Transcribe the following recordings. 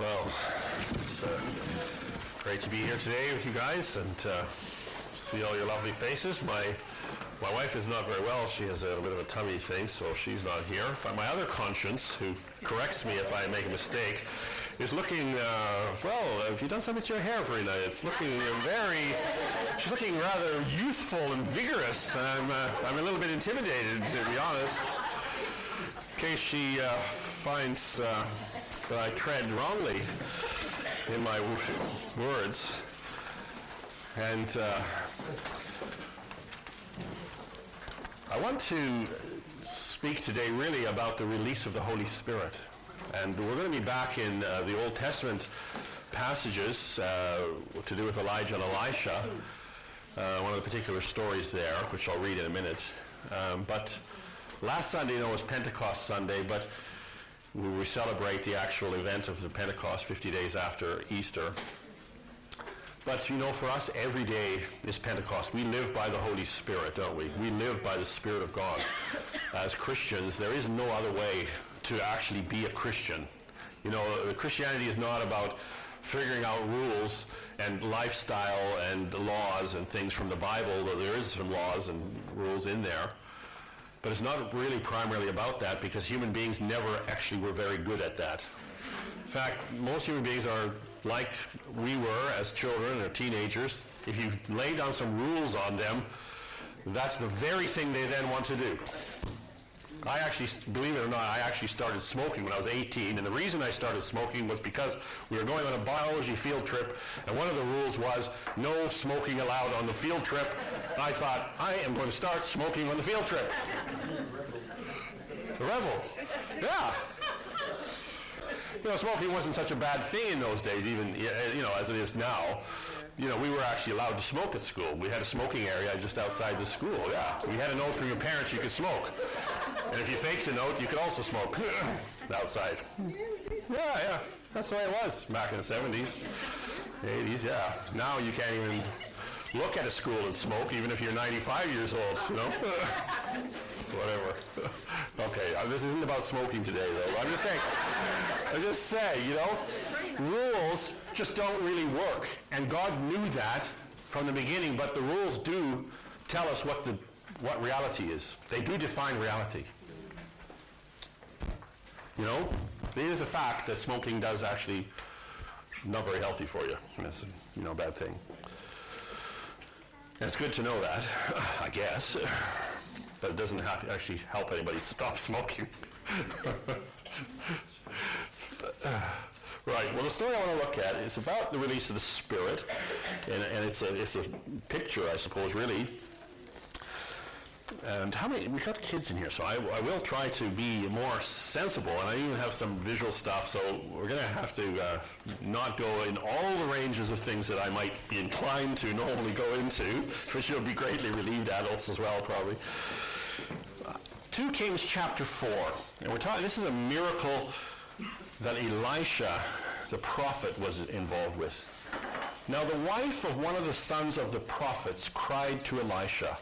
Well, it's uh, great to be here today with you guys and uh, see all your lovely faces. My my wife is not very well. She has a little bit of a tummy thing, so she's not here. But my other conscience, who corrects me if I make a mistake, is looking, uh, well, have you done something to your hair for? It's looking very, she's looking rather youthful and vigorous. And I'm, uh, I'm a little bit intimidated, to be honest, in case she uh, finds uh, that I tread wrongly in my w- words. And uh, I want to speak today really about the release of the Holy Spirit. And we're going to be back in uh, the Old Testament passages uh, to do with Elijah and Elisha, uh, one of the particular stories there, which I'll read in a minute. Um, but last Sunday, you know, was Pentecost Sunday, but we, we celebrate the actual event of the Pentecost 50 days after Easter. But you know, for us, every day is Pentecost. We live by the Holy Spirit, don't we? We live by the Spirit of God. As Christians, there is no other way to actually be a Christian. You know, Christianity is not about figuring out rules and lifestyle and laws and things from the Bible, though there is some laws and rules in there. But it's not really primarily about that because human beings never actually were very good at that. In fact, most human beings are like we were as children or teenagers. If you lay down some rules on them, that's the very thing they then want to do. I actually, believe it or not, I actually started smoking when I was 18, and the reason I started smoking was because we were going on a biology field trip, and one of the rules was no smoking allowed on the field trip. I thought, I am going to start smoking on the field trip. The rebel. Yeah. You know, smoking wasn't such a bad thing in those days, even, you know, as it is now you know, we were actually allowed to smoke at school. We had a smoking area just outside the school, yeah. We had a note from your parents you could smoke. And if you faked a note, you could also smoke outside. Yeah, yeah. That's the way it was back in the 70s, 80s, yeah. Now you can't even look at a school and smoke, even if you're 95 years old, you know? Whatever. okay, uh, this isn't about smoking today, though. I'm just saying, I just say, you know, rules just don't really work. And God knew that from the beginning, but the rules do tell us what the what reality is. They do define reality. You know, it is a fact that smoking does actually not very healthy for you. A you know a bad thing. It's good to know that, I guess, but it doesn't actually help anybody stop smoking. Right. Well, the story I want to look at is about the release of the Spirit, and, and it's a it's a picture, I suppose, really. And how many? We've got kids in here, so I, I will try to be more sensible, and I even have some visual stuff. So we're going to have to uh, not go in all the ranges of things that I might be inclined to normally go into, which you'll be greatly relieved adults as well, probably. Uh, 2 Kings chapter 4, and we're talking. This is a miracle that Elisha, the prophet, was involved with. Now the wife of one of the sons of the prophets cried to Elisha,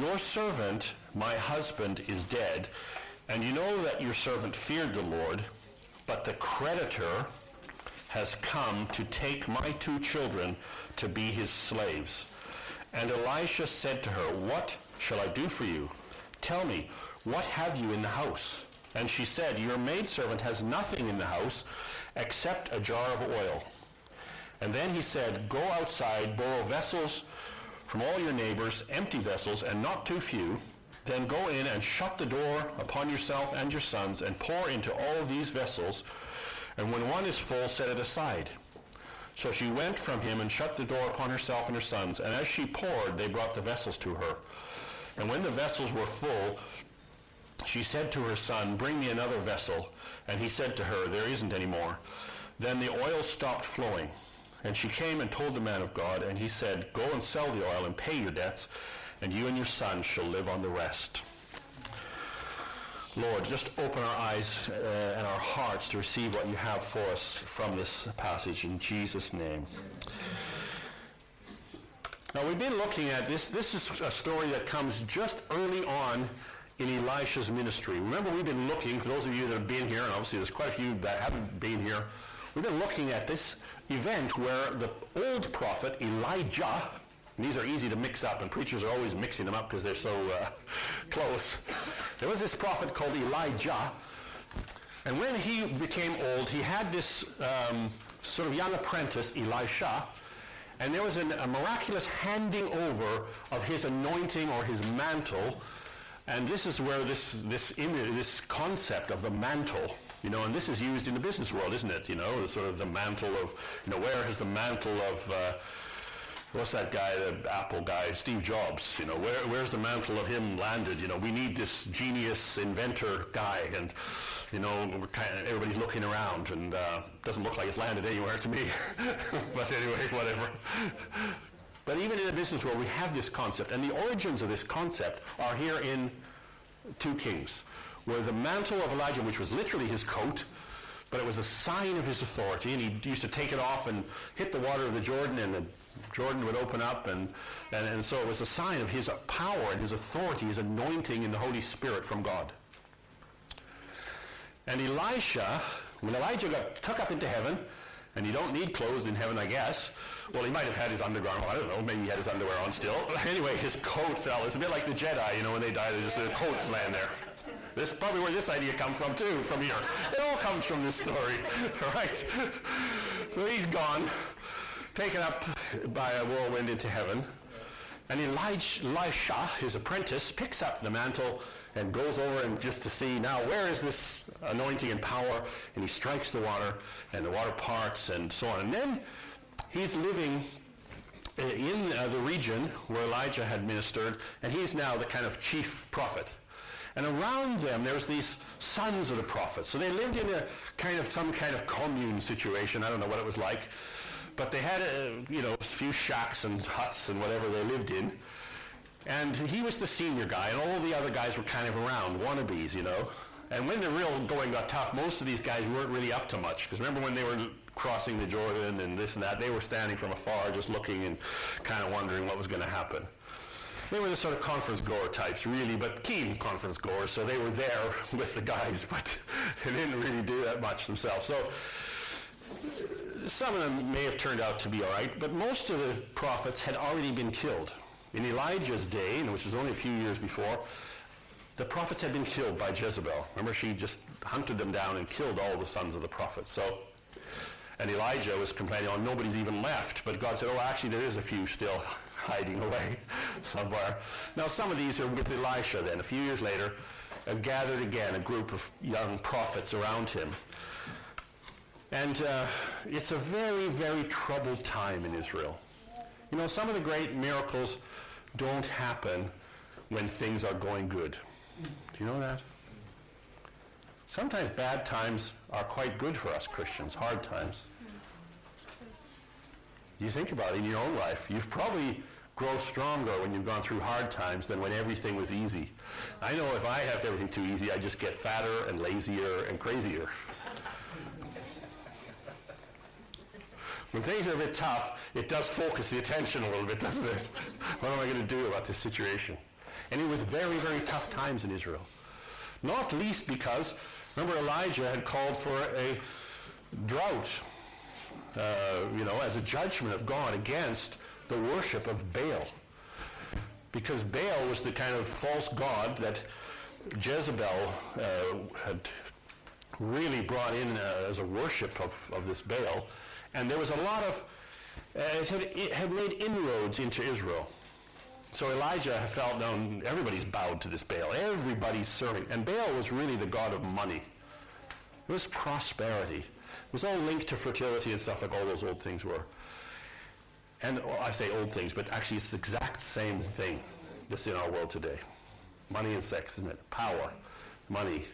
Your servant, my husband, is dead, and you know that your servant feared the Lord, but the creditor has come to take my two children to be his slaves. And Elisha said to her, What shall I do for you? Tell me, what have you in the house? And she said, Your maidservant has nothing in the house except a jar of oil. And then he said, Go outside, borrow vessels from all your neighbors, empty vessels, and not too few. Then go in and shut the door upon yourself and your sons, and pour into all these vessels. And when one is full, set it aside. So she went from him and shut the door upon herself and her sons. And as she poured, they brought the vessels to her. And when the vessels were full, she said to her son, Bring me another vessel. And he said to her, There isn't any more. Then the oil stopped flowing. And she came and told the man of God, and he said, Go and sell the oil and pay your debts, and you and your son shall live on the rest. Lord, just open our eyes uh, and our hearts to receive what you have for us from this passage in Jesus' name. Now we've been looking at this. This is a story that comes just early on in Elisha's ministry. Remember, we've been looking, for those of you that have been here, and obviously there's quite a few that haven't been here, we've been looking at this event where the old prophet Elijah, these are easy to mix up, and preachers are always mixing them up because they're so uh, close. There was this prophet called Elijah, and when he became old, he had this um, sort of young apprentice, Elisha, and there was an, a miraculous handing over of his anointing or his mantle and this is where this, this, image, this concept of the mantle, you know, and this is used in the business world, isn't it? You know, the sort of the mantle of, you know, where has the mantle of, uh, what's that guy, the Apple guy, Steve Jobs, you know, where, where's the mantle of him landed? You know, we need this genius inventor guy, and, you know, everybody's looking around, and uh, doesn't look like it's landed anywhere to me. but anyway, whatever. But even in the business world, we have this concept, and the origins of this concept are here in 2 Kings, where the mantle of Elijah, which was literally his coat, but it was a sign of his authority, and he used to take it off and hit the water of the Jordan, and the Jordan would open up, and, and, and so it was a sign of his power and his authority, his anointing in the Holy Spirit from God. And Elisha, when Elijah got took up into heaven, and you don't need clothes in heaven, I guess, well, he might have had his underground. I don't know. Maybe he had his underwear on still. Anyway, his coat fell. It's a bit like the Jedi, you know, when they die, they just the coat land there. This is probably where this idea comes from too, from here. It all comes from this story, right? So he's gone, taken up by a whirlwind into heaven, and Elisha, his apprentice, picks up the mantle and goes over and just to see now where is this anointing and power, and he strikes the water, and the water parts, and so on. And then He's living uh, in uh, the region where Elijah had ministered, and he's now the kind of chief prophet. And around them, there's these sons of the prophets. So they lived in a kind of some kind of commune situation. I don't know what it was like, but they had a, you know a few shacks and huts and whatever they lived in. And he was the senior guy, and all the other guys were kind of around, wannabes, you know. And when the real going got tough, most of these guys weren't really up to much. Because remember when they were crossing the Jordan and this and that. They were standing from afar just looking and kind of wondering what was going to happen. They were the sort of conference goer types, really, but keen conference goers, so they were there with the guys, but they didn't really do that much themselves. So some of them may have turned out to be all right, but most of the prophets had already been killed. In Elijah's day, which was only a few years before, the prophets had been killed by Jezebel. Remember, she just hunted them down and killed all the sons of the prophets. So and Elijah was complaining, oh, nobody's even left. But God said, oh, actually, there is a few still hiding away somewhere. Now, some of these are with Elisha then. A few years later, uh, gathered again a group of young prophets around him. And uh, it's a very, very troubled time in Israel. You know, some of the great miracles don't happen when things are going good. Do you know that? Sometimes bad times are quite good for us Christians, hard times. You think about it in your own life. You've probably grown stronger when you've gone through hard times than when everything was easy. I know if I have everything too easy, I just get fatter and lazier and crazier. when things are a bit tough, it does focus the attention a little bit, doesn't it? what am I going to do about this situation? And it was very, very tough times in Israel. Not least because Remember, Elijah had called for a drought, uh, you know, as a judgment of God against the worship of Baal. Because Baal was the kind of false god that Jezebel uh, had really brought in uh, as a worship of, of this Baal. And there was a lot of, uh, it, had, it had made inroads into Israel. So Elijah felt, no, everybody's bowed to this Baal. Everybody's serving. And Baal was really the god of money. It was prosperity. It was all linked to fertility and stuff like all those old things were. And I say old things, but actually it's the exact same thing that's in our world today. Money and sex, isn't it? Power, money.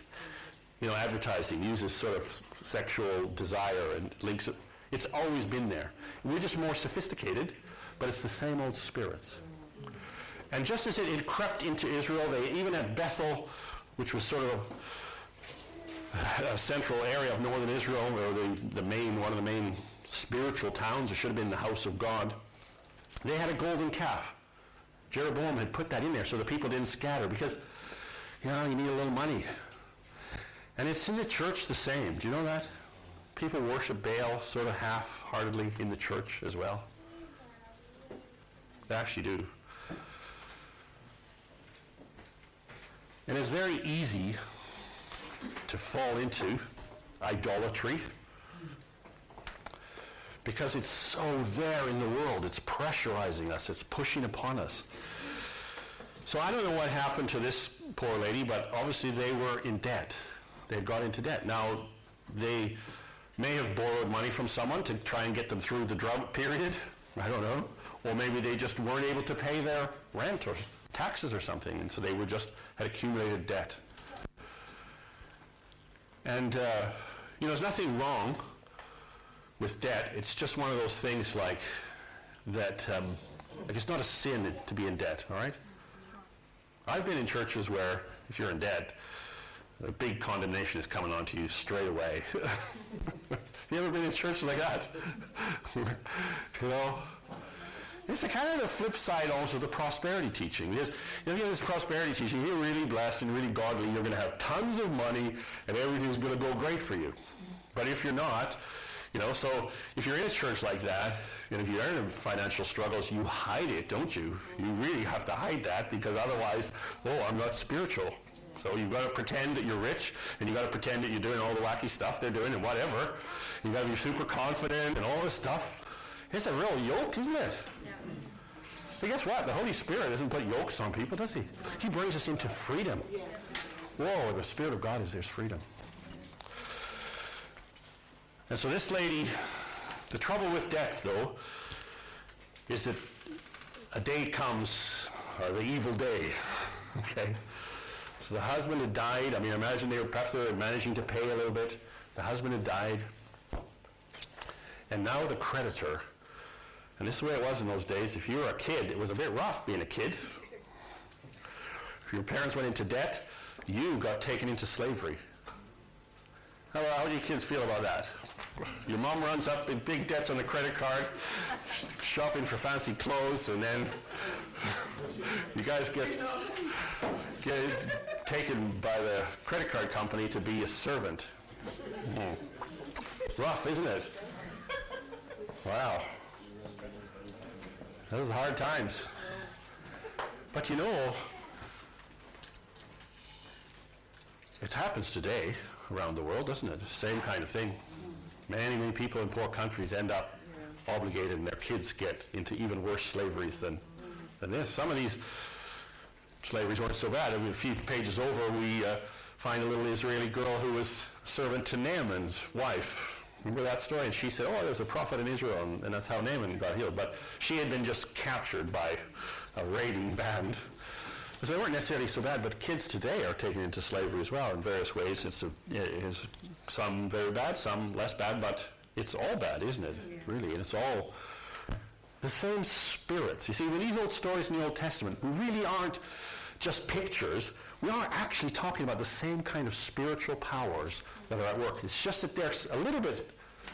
You know, advertising uses sort of sexual desire and links it. It's always been there. We're just more sophisticated, but it's the same old spirits. And just as it, it crept into Israel, they even at Bethel, which was sort of a central area of northern Israel, or the, the main, one of the main spiritual towns, it should have been the house of God, they had a golden calf. Jeroboam had put that in there so the people didn't scatter because you know, you need a little money. And it's in the church the same. Do you know that? People worship Baal sort of half-heartedly in the church as well. They actually do. And it's very easy to fall into idolatry because it's so there in the world. It's pressurizing us. It's pushing upon us. So I don't know what happened to this poor lady, but obviously they were in debt. They got into debt. Now, they may have borrowed money from someone to try and get them through the drought period. I don't know. Or maybe they just weren't able to pay their rent or taxes or something, and so they were just had accumulated debt. And, uh, you know, there's nothing wrong with debt. It's just one of those things like that, um, like it's not a sin to be in debt, all right? I've been in churches where if you're in debt, a big condemnation is coming onto you straight away. you ever been in church like that? you know? It's kind of the flip side also the prosperity teaching. There's, you know, this prosperity teaching, you're really blessed and really godly, you're going to have tons of money and everything's going to go great for you. But if you're not, you know, so if you're in a church like that, and if you're in financial struggles, you hide it, don't you? You really have to hide that because otherwise, oh, I'm not spiritual. So you've got to pretend that you're rich, and you've got to pretend that you're doing all the wacky stuff they're doing and whatever. You've got to be super confident and all this stuff. It's a real yoke, isn't it? Yeah. But guess what? The Holy Spirit doesn't put yokes on people, does he? He brings us into freedom. Whoa, the Spirit of God is there's freedom. And so this lady, the trouble with death, though, is that a day comes, or the evil day, okay? So the husband had died. I mean, imagine they were perhaps they were managing to pay a little bit. The husband had died. And now the creditor, and this is the way it was in those days, if you were a kid, it was a bit rough being a kid. If your parents went into debt, you got taken into slavery. How, how do you kids feel about that? Your mom runs up in big debts on the credit card, shopping for fancy clothes, and then you guys get, get taken by the credit card company to be a servant. Mm. Rough, isn't it? Wow. Those are hard times. But you know, it happens today around the world, doesn't it? Same kind of thing. Many, many people in poor countries end up yeah. obligated and their kids get into even worse slaveries than, than this. Some of these slaveries weren't so bad. I mean, a few pages over, we uh, find a little Israeli girl who was servant to Naaman's wife. Remember that story? And she said, oh, there's a prophet in Israel, and, and that's how Naaman got healed. But she had been just captured by a raiding band so they weren't necessarily so bad, but kids today are taken into slavery as well in various ways. It's, a, it's some very bad, some less bad, but it's all bad, isn't it? Yeah. Really, and it's all the same spirits. You see, when these old stories in the Old Testament we really aren't just pictures, we are actually talking about the same kind of spiritual powers that are at work. It's just that they're a little bit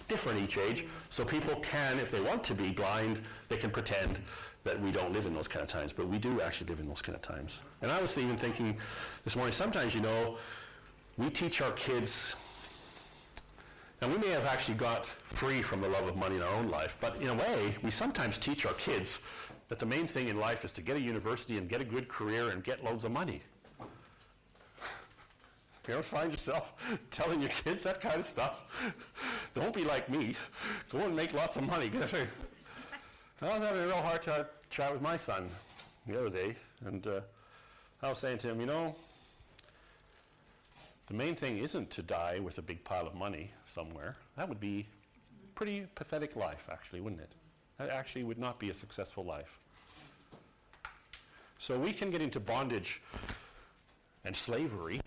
different each age, so people can, if they want to be blind, they can pretend that we don't live in those kind of times, but we do actually live in those kind of times. And I was even thinking this morning, sometimes, you know, we teach our kids, and we may have actually got free from the love of money in our own life, but in a way, we sometimes teach our kids that the main thing in life is to get a university and get a good career and get loads of money. You ever find yourself telling your kids that kind of stuff? Don't be like me. Go and make lots of money. I was having a real hard time chat with my son the other day, and uh, I was saying to him, you know, the main thing isn't to die with a big pile of money somewhere. That would be pretty pathetic life, actually, wouldn't it? That actually would not be a successful life. So we can get into bondage and slavery.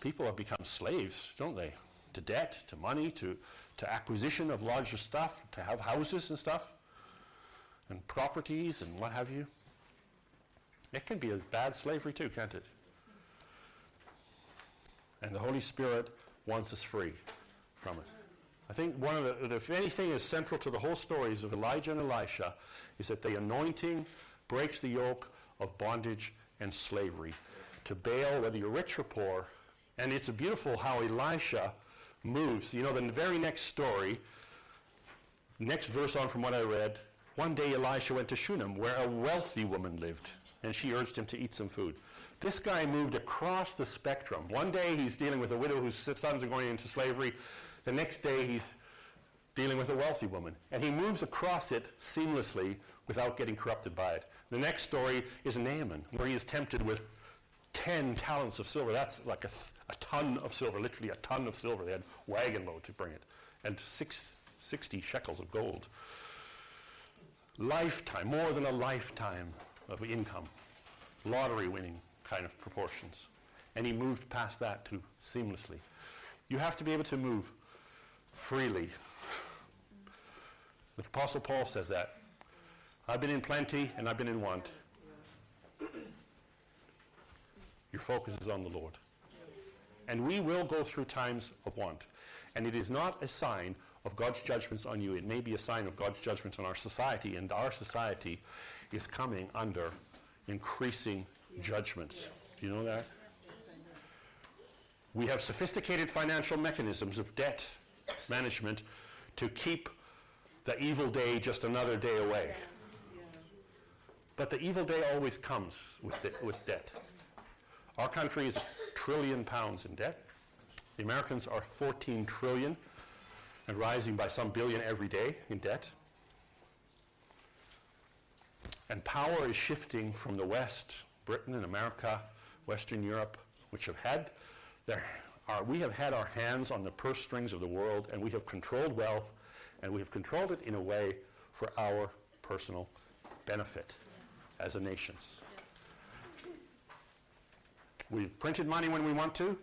People have become slaves, don't they? To debt, to money, to, to acquisition of larger stuff, to have houses and stuff and properties and what have you. It can be a bad slavery too, can't it? And the Holy Spirit wants us free from it. I think one of the, if anything is central to the whole stories of Elijah and Elisha, is that the anointing breaks the yoke of bondage and slavery. to Baal, whether you're rich or poor. And it's beautiful how Elisha moves. You know, the very next story, next verse on from what I read, one day Elisha went to Shunem, where a wealthy woman lived, and she urged him to eat some food. This guy moved across the spectrum. One day he's dealing with a widow whose sons are going into slavery. The next day he's dealing with a wealthy woman. And he moves across it seamlessly without getting corrupted by it. The next story is Naaman, where he is tempted with 10 talents of silver. That's like a, th- a ton of silver, literally a ton of silver. They had wagon load to bring it. And six, 60 shekels of gold. Lifetime, more than a lifetime of income. Lottery winning kind of proportions. And he moved past that too, seamlessly. You have to be able to move freely. The Apostle Paul says that. I've been in plenty and I've been in want. Your focus is on the Lord. And we will go through times of want. And it is not a sign of God's judgments on you. It may be a sign of God's judgments on our society. And our society is coming under increasing judgments. Do you know that? We have sophisticated financial mechanisms of debt management to keep the evil day just another day away. But the evil day always comes with, de- with debt. Our country is a trillion pounds in debt. The Americans are 14 trillion and rising by some billion every day in debt. And power is shifting from the West, Britain and America, Western Europe, which have had their, our, we have had our hands on the purse strings of the world, and we have controlled wealth, and we have controlled it in a way for our personal benefit as a nations. We've printed money when we want to,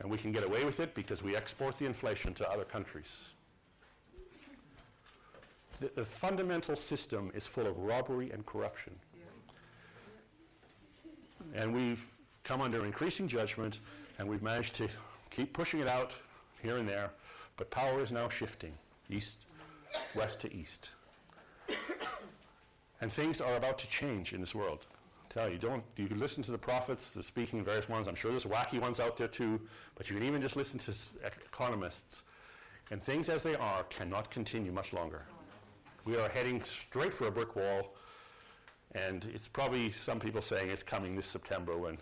and we can get away with it because we export the inflation to other countries. The, the fundamental system is full of robbery and corruption. And we've come under increasing judgment, and we've managed to keep pushing it out here and there, but power is now shifting east, west to east. And things are about to change in this world. Tell you, don't you can listen to the prophets, the speaking various ones. I'm sure there's wacky ones out there too, but you can even just listen to economists. And things as they are cannot continue much longer. We are heading straight for a brick wall, and it's probably some people saying it's coming this September when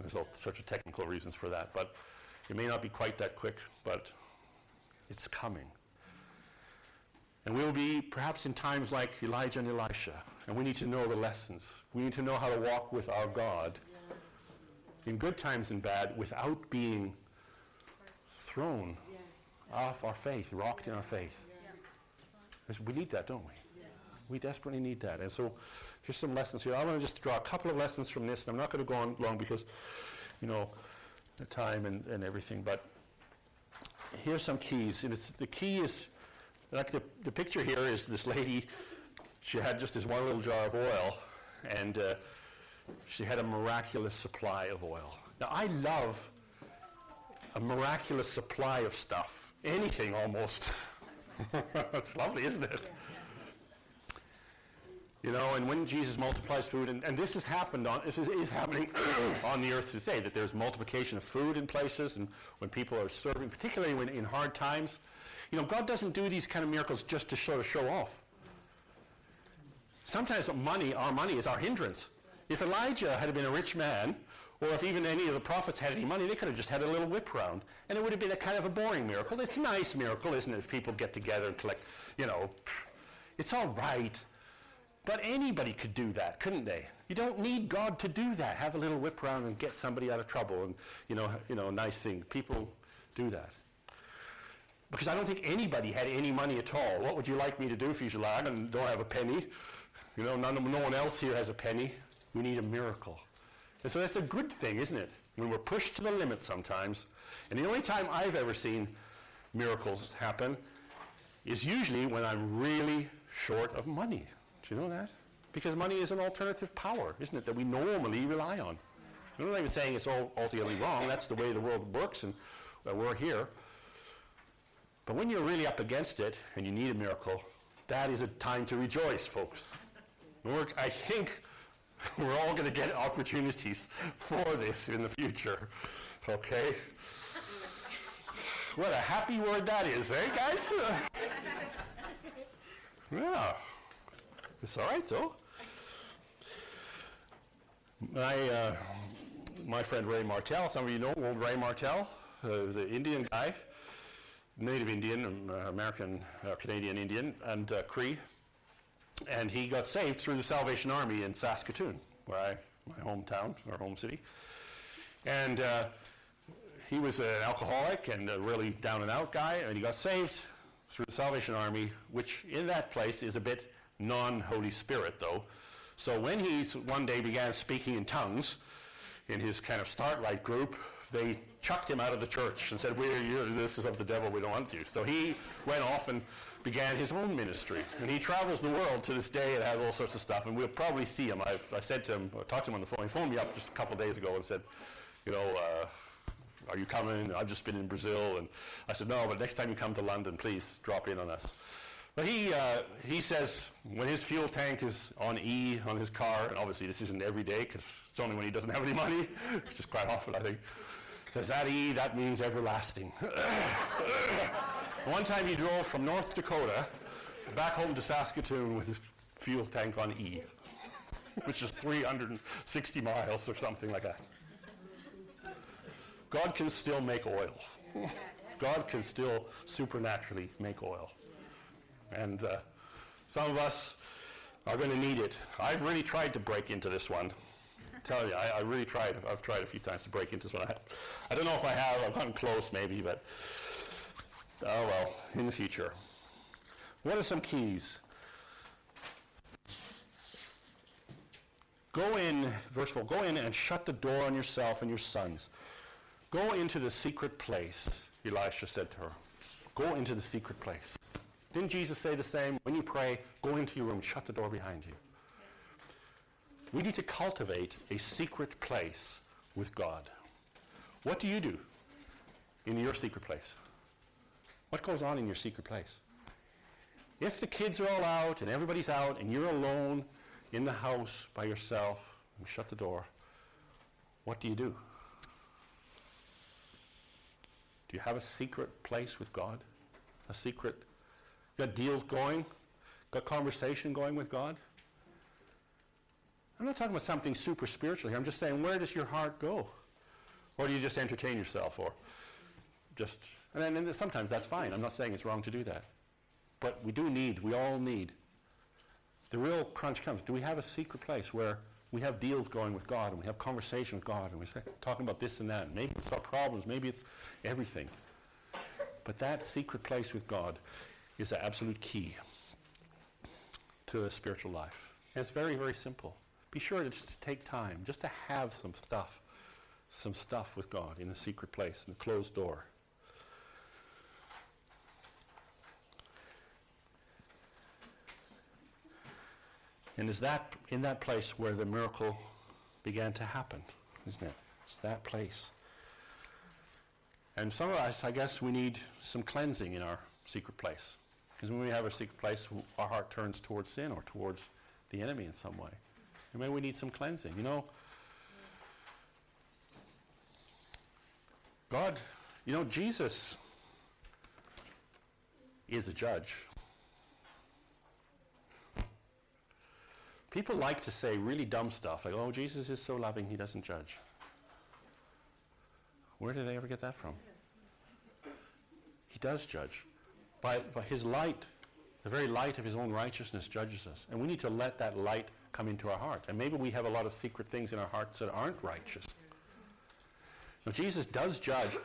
there's all sorts of technical reasons for that. But it may not be quite that quick, but it's coming. And we will be perhaps in times like Elijah and Elisha, and we need to know the lessons. We need to know how to walk with our God in good times and bad without being thrown off our faith, rocked in our faith. We need that, don't we? We desperately need that. And so here's some lessons here. I want to just draw a couple of lessons from this, and I'm not going to go on long because, you know, the time and, and everything, but here's some keys. And it's, the key is like the, the picture here is this lady, she had just this one little jar of oil, and uh, she had a miraculous supply of oil. Now, I love a miraculous supply of stuff, anything almost. That's lovely, isn't it? You know, and when Jesus multiplies food, and, and this has happened on, this is, is happening on the earth today, that there's multiplication of food in places, and when people are serving, particularly when in hard times, you know, God doesn't do these kind of miracles just to show to show off. Sometimes money, our money, is our hindrance. If Elijah had been a rich man, or if even any of the prophets had any money, they could have just had a little whip round, and it would have been a kind of a boring miracle. It's a nice miracle, isn't it? If people get together and collect, you know, it's all right. But anybody could do that, couldn't they? You don't need God to do that. Have a little whip round and get somebody out of trouble, and you know, you know, nice thing. People do that. Because I don't think anybody had any money at all. What would you like me to do for you, July? I don't have a penny. You know, none, no one else here has a penny. We need a miracle. And so that's a good thing, isn't it? When we're pushed to the limit sometimes. And the only time I've ever seen miracles happen is usually when I'm really short of money. Do you know that? Because money is an alternative power, isn't it, that we normally rely on. I'm not even saying it's all altogether wrong. That's the way the world works, and we're here. But when you're really up against it and you need a miracle, that is a time to rejoice, folks. I think We're all going to get opportunities for this in the future. Okay? What a happy word that is, eh, guys? yeah. It's all right, though. My, uh, my friend Ray Martell, some of you know old Ray Martell, uh, the Indian guy, native Indian, uh, American, uh, Canadian Indian, and uh, Cree. And he got saved through the Salvation Army in Saskatoon, where I, my hometown, our home city. And uh, he was an alcoholic and a really down and out guy, and he got saved through the Salvation Army, which in that place is a bit non Holy Spirit, though. So when he one day began speaking in tongues in his kind of start right group, they chucked him out of the church and said, We're, you this is of the devil, we don't want you. So he went off and began his own ministry. And he travels the world to this day and has all sorts of stuff, and we'll probably see him. I, I said to him, I talked to him on the phone, he phoned me up just a couple days ago and said, you know, uh, are you coming? I've just been in Brazil. And I said, no, but next time you come to London, please drop in on us. But he, uh, he says when his fuel tank is on E on his car, and obviously this isn't every day because it's only when he doesn't have any money, which is quite often, I think. Says that E, that means everlasting. One time he drove from North Dakota back home to Saskatoon with his fuel tank on E, which is 360 miles or something like that. God can still make oil. God can still supernaturally make oil. And uh, some of us are going to need it. I've really tried to break into this one. Tell you, I, I, really tried. I've tried a few times to break into this one. I, I don't know if I have. I've gotten close maybe, but oh well, in the future. What are some keys? Go in, verse 4, go in and shut the door on yourself and your sons. Go into the secret place, Elisha said to her. Go into the secret place. Didn't Jesus say the same? When you pray, go into your room, shut the door behind you. We need to cultivate a secret place with God. What do you do in your secret place? What goes on in your secret place? If the kids are all out and everybody's out and you're alone in the house by yourself, and shut the door, what do you do? Do you have a secret place with God? A secret? Got deals going? Got conversation going with God? I'm not talking about something super spiritual here. I'm just saying, where does your heart go? Or do you just entertain yourself? Or just, and then and sometimes that's fine. I'm not saying it's wrong to do that. But we do need, we all need. The real crunch comes. Do we have a secret place where we have deals going with God and we have conversation with God and we're talking about this and that? And Maybe it's our problems, maybe it's everything. But that secret place with God is the absolute key to a spiritual life. And it's very, very simple be sure to just take time just to have some stuff, some stuff with God in a secret place, in a closed door. And is that in that place where the miracle began to happen, isn't it? It's that place. And some of us, I guess, we need some cleansing in our secret place. Because when we have a secret place, our heart turns towards sin or towards the enemy in some way. And maybe we need some cleansing. You know, God, you know, Jesus is a judge. People like to say really dumb stuff like, oh, Jesus is so loving, he doesn't judge. Where did they ever get that from? He does judge. By, by his light, the very light of his own righteousness judges us. And we need to let that light come into our heart. And maybe we have a lot of secret things in our hearts that aren't righteous. Now, Jesus does judge.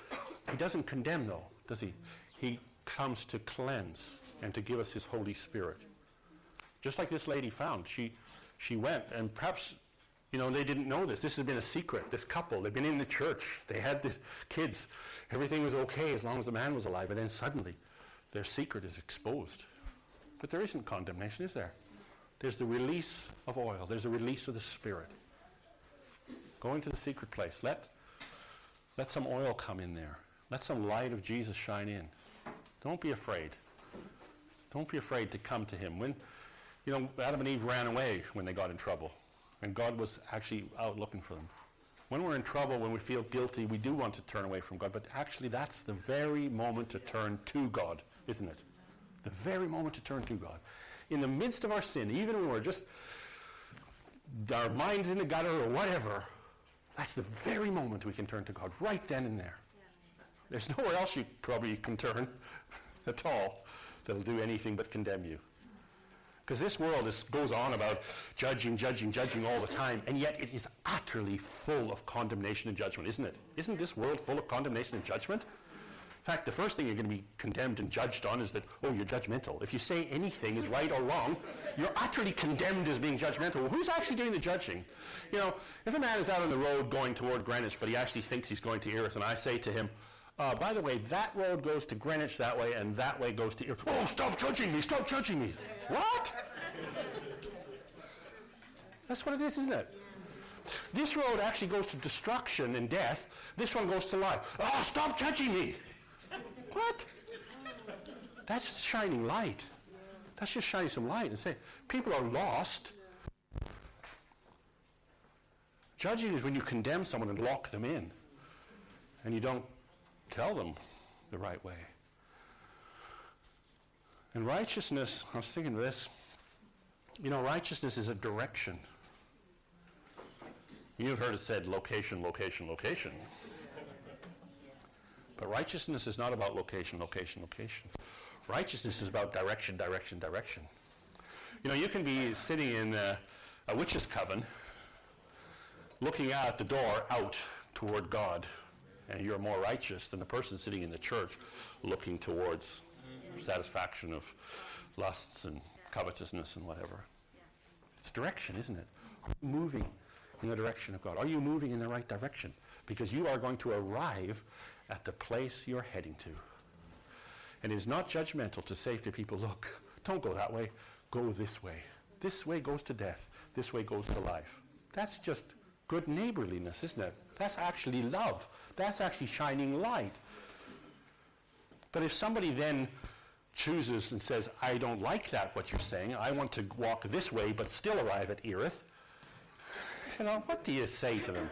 He doesn't condemn, though, does he? He comes to cleanse and to give us his Holy Spirit. Just like this lady found. She, she went, and perhaps, you know, they didn't know this. This has been a secret. This couple, they've been in the church. They had the kids. Everything was okay as long as the man was alive. And then suddenly, their secret is exposed. But there isn't condemnation, is there? There's the release of oil. There's the release of the Spirit. Go into the secret place. Let, let some oil come in there. Let some light of Jesus shine in. Don't be afraid. Don't be afraid to come to him. When, you know, Adam and Eve ran away when they got in trouble. And God was actually out looking for them. When we're in trouble, when we feel guilty, we do want to turn away from God, but actually that's the very moment to turn to God, isn't it? The very moment to turn to God. In the midst of our sin, even when we're just our minds in the gutter or whatever, that's the very moment we can turn to God, right then and there. There's nowhere else you probably can turn at all that'll do anything but condemn you. Because this world is, goes on about judging, judging, judging all the time, and yet it is utterly full of condemnation and judgment, isn't it? Isn't this world full of condemnation and judgment? In fact, the first thing you're going to be condemned and judged on is that, oh, you're judgmental. If you say anything is right or wrong, you're utterly condemned as being judgmental. Well, who's actually doing the judging? You know, if a man is out on the road going toward Greenwich, but he actually thinks he's going to Erith, and I say to him, uh, by the way, that road goes to Greenwich that way, and that way goes to Erith. Oh, stop judging me! Stop judging me! What? That's what it is, isn't it? This road actually goes to destruction and death. This one goes to life. Oh, stop judging me! What? That's shining light. That's just shining some light and say, people are lost. Judging is when you condemn someone and lock them in, and you don't tell them the right way. And righteousness, I was thinking of this. You know, righteousness is a direction. You've heard it said location, location, location. But righteousness is not about location, location, location. Righteousness is about direction, direction, direction. You know, you can be sitting in a, a witch's coven, looking out the door out toward God, and you're more righteous than the person sitting in the church looking towards satisfaction of lusts and covetousness and whatever. It's direction, isn't it? Moving in the direction of God? Are you moving in the right direction? Because you are going to arrive at the place you're heading to. And it is not judgmental to say to people, look, don't go that way, go this way. This way goes to death, this way goes to life. That's just good neighborliness, isn't it? That's actually love. That's actually shining light. But if somebody then chooses and says, I don't like that, what you're saying, I want to walk this way but still arrive at Erith, you know, what do you say to them?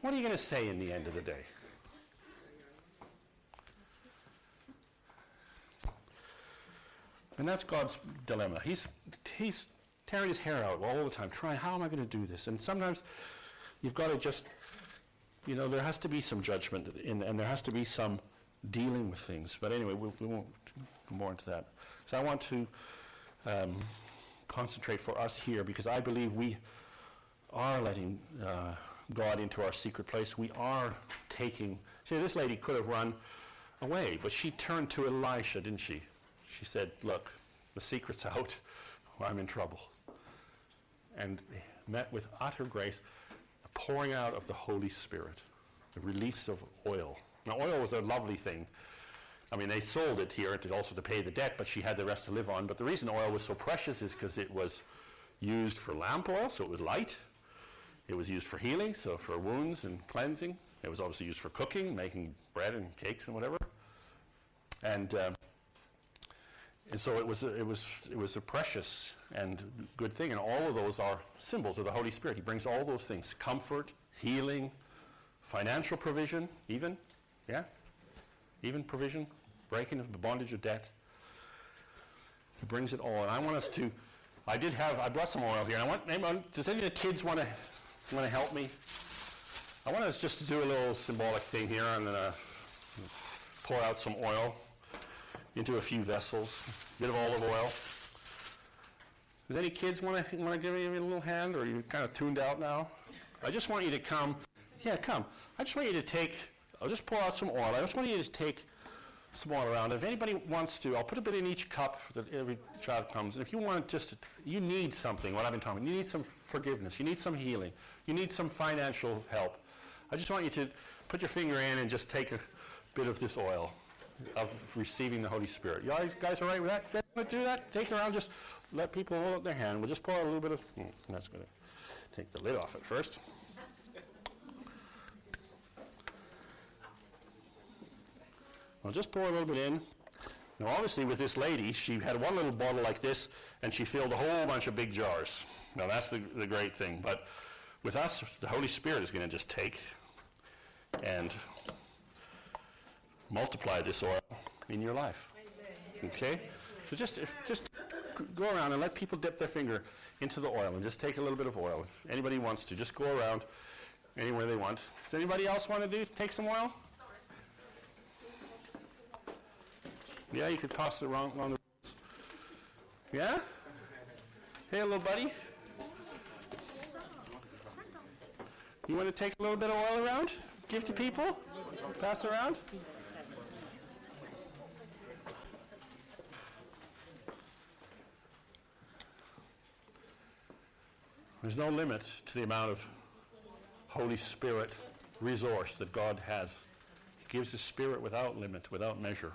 What are you going to say in the end of the day? And that's God's dilemma. He's, he's tearing his hair out all the time, trying, how am I going to do this? And sometimes you've got to just, you know, there has to be some judgment in, and there has to be some dealing with things. But anyway, we, we won't go more into that. So I want to um, concentrate for us here because I believe we are letting uh, God into our secret place. We are taking. See, this lady could have run away, but she turned to Elisha, didn't she? She said, Look, the secret's out. I'm in trouble. And met with utter grace, a pouring out of the Holy Spirit, the release of oil. Now, oil was a lovely thing. I mean, they sold it here to also to pay the debt, but she had the rest to live on. But the reason oil was so precious is because it was used for lamp oil, so it was light. It was used for healing, so for wounds and cleansing. It was obviously used for cooking, making bread and cakes and whatever. And um, and so it was, a, it, was, it was a precious and good thing. And all of those are symbols of the Holy Spirit. He brings all those things comfort, healing, financial provision, even. Yeah? Even provision, breaking of the bondage of debt. He brings it all. And I want us to. I did have. I brought some oil here. I want. Does any of the kids want to want to help me? I want us just to do a little symbolic thing here. I'm going to pour out some oil into a few vessels, a bit of olive oil. Does any kids want to want to give me a little hand, or are you kind of tuned out now? I just want you to come. Yeah, come. I just want you to take. I'll just pour out some oil. I just want you to take some oil around. If anybody wants to, I'll put a bit in each cup that every child comes. And if you want just, you need something. What I've been talking, you need some forgiveness. You need some healing. You need some financial help. I just want you to put your finger in and just take a bit of this oil of receiving the Holy Spirit. You guys all right with that? To do that? Take it around, just let people hold up their hand. We'll just pour a little bit of, hmm, that's going to take the lid off it first. I'll just pour a little bit in. Now, obviously, with this lady, she had one little bottle like this, and she filled a whole bunch of big jars. Now, that's the, the great thing. But with us, the Holy Spirit is going to just take and multiply this oil in your life. Okay? So just, if, just go around and let people dip their finger into the oil and just take a little bit of oil. If anybody wants to, just go around anywhere they want. Does anybody else want to do take some oil? Yeah, you could toss it around along the Yeah? Hey, little buddy. You want to take a little bit of oil around? Give to people? Pass around? There's no limit to the amount of Holy Spirit resource that God has. He gives His Spirit without limit, without measure.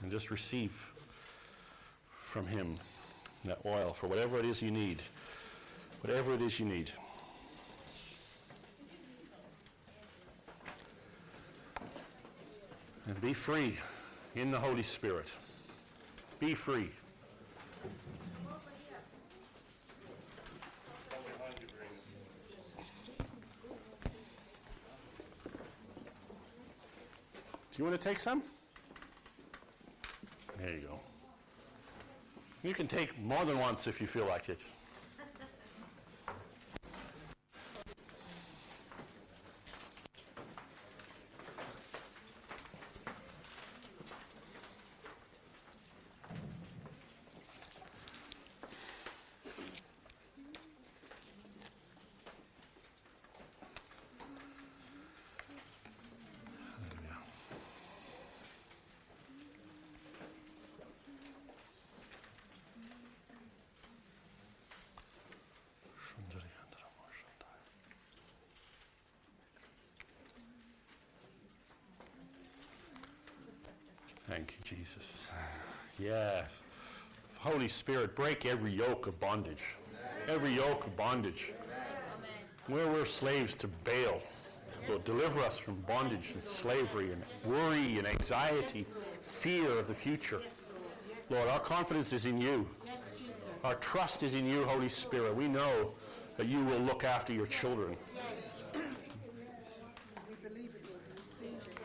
And just receive from Him that oil for whatever it is you need. Whatever it is you need. And be free in the Holy Spirit. Be free. Do you want to take some? There you go. You can take more than once if you feel like it. Thank you, Jesus. Yes. Holy Spirit, break every yoke of bondage. Every yoke of bondage. Where we're slaves to Baal. Lord, deliver us from bondage and slavery and worry and anxiety, fear of the future. Lord, our confidence is in you. Our trust is in you, Holy Spirit. We know that you will look after your children.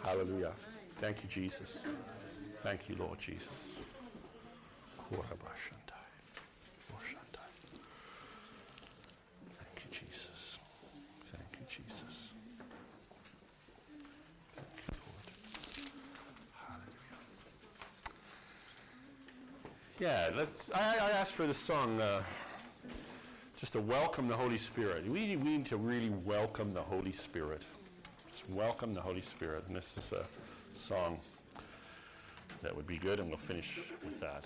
Hallelujah. Thank you, Jesus. Thank you, Lord Jesus. Thank you, Jesus. Thank you, Jesus. Thank you, Lord. Hallelujah. Yeah, let's. I, I asked for this song uh, just to welcome the Holy Spirit. We, we need to really welcome the Holy Spirit. Just welcome the Holy Spirit. And this is a song that would be good, and we'll finish with that.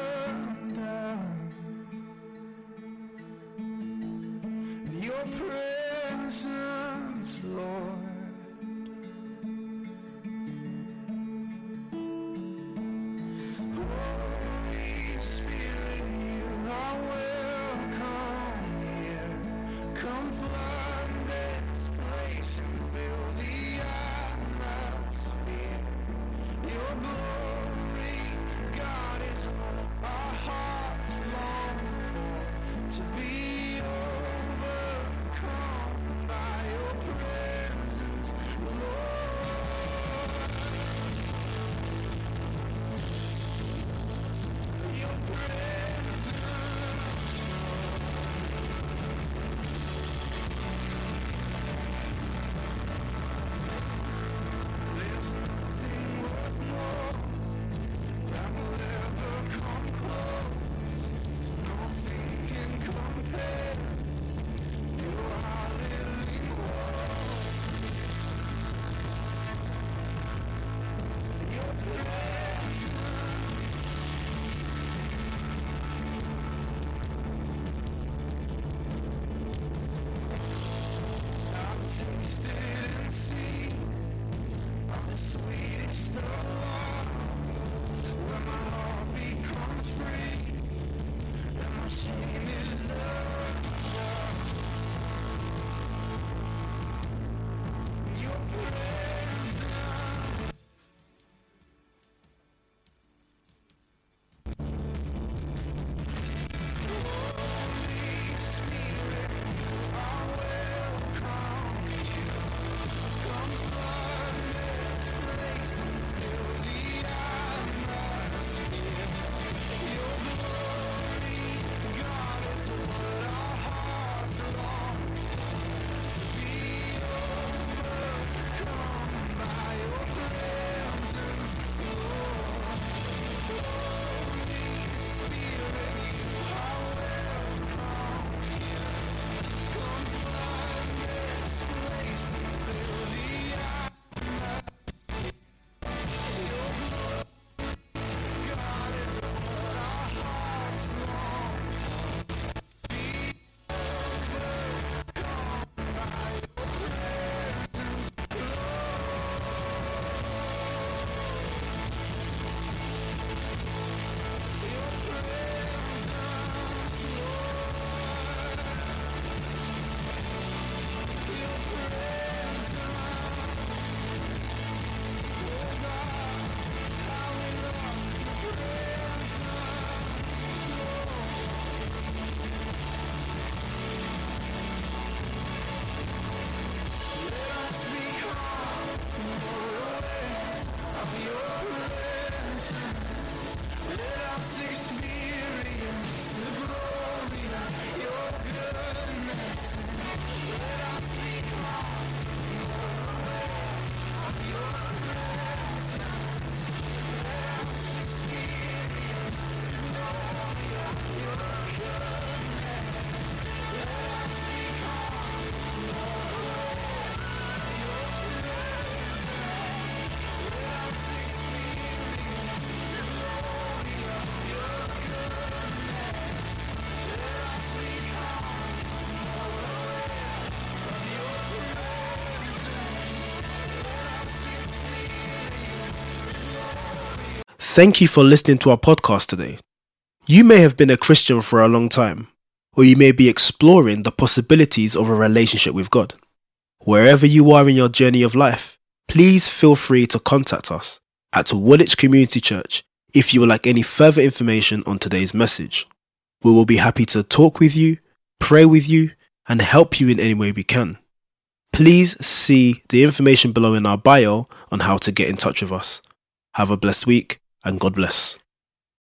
Would I speak my Thank you for listening to our podcast today. You may have been a Christian for a long time, or you may be exploring the possibilities of a relationship with God. Wherever you are in your journey of life, please feel free to contact us at Woolwich Community Church if you would like any further information on today's message. We will be happy to talk with you, pray with you, and help you in any way we can. Please see the information below in our bio on how to get in touch with us. Have a blessed week and God bless.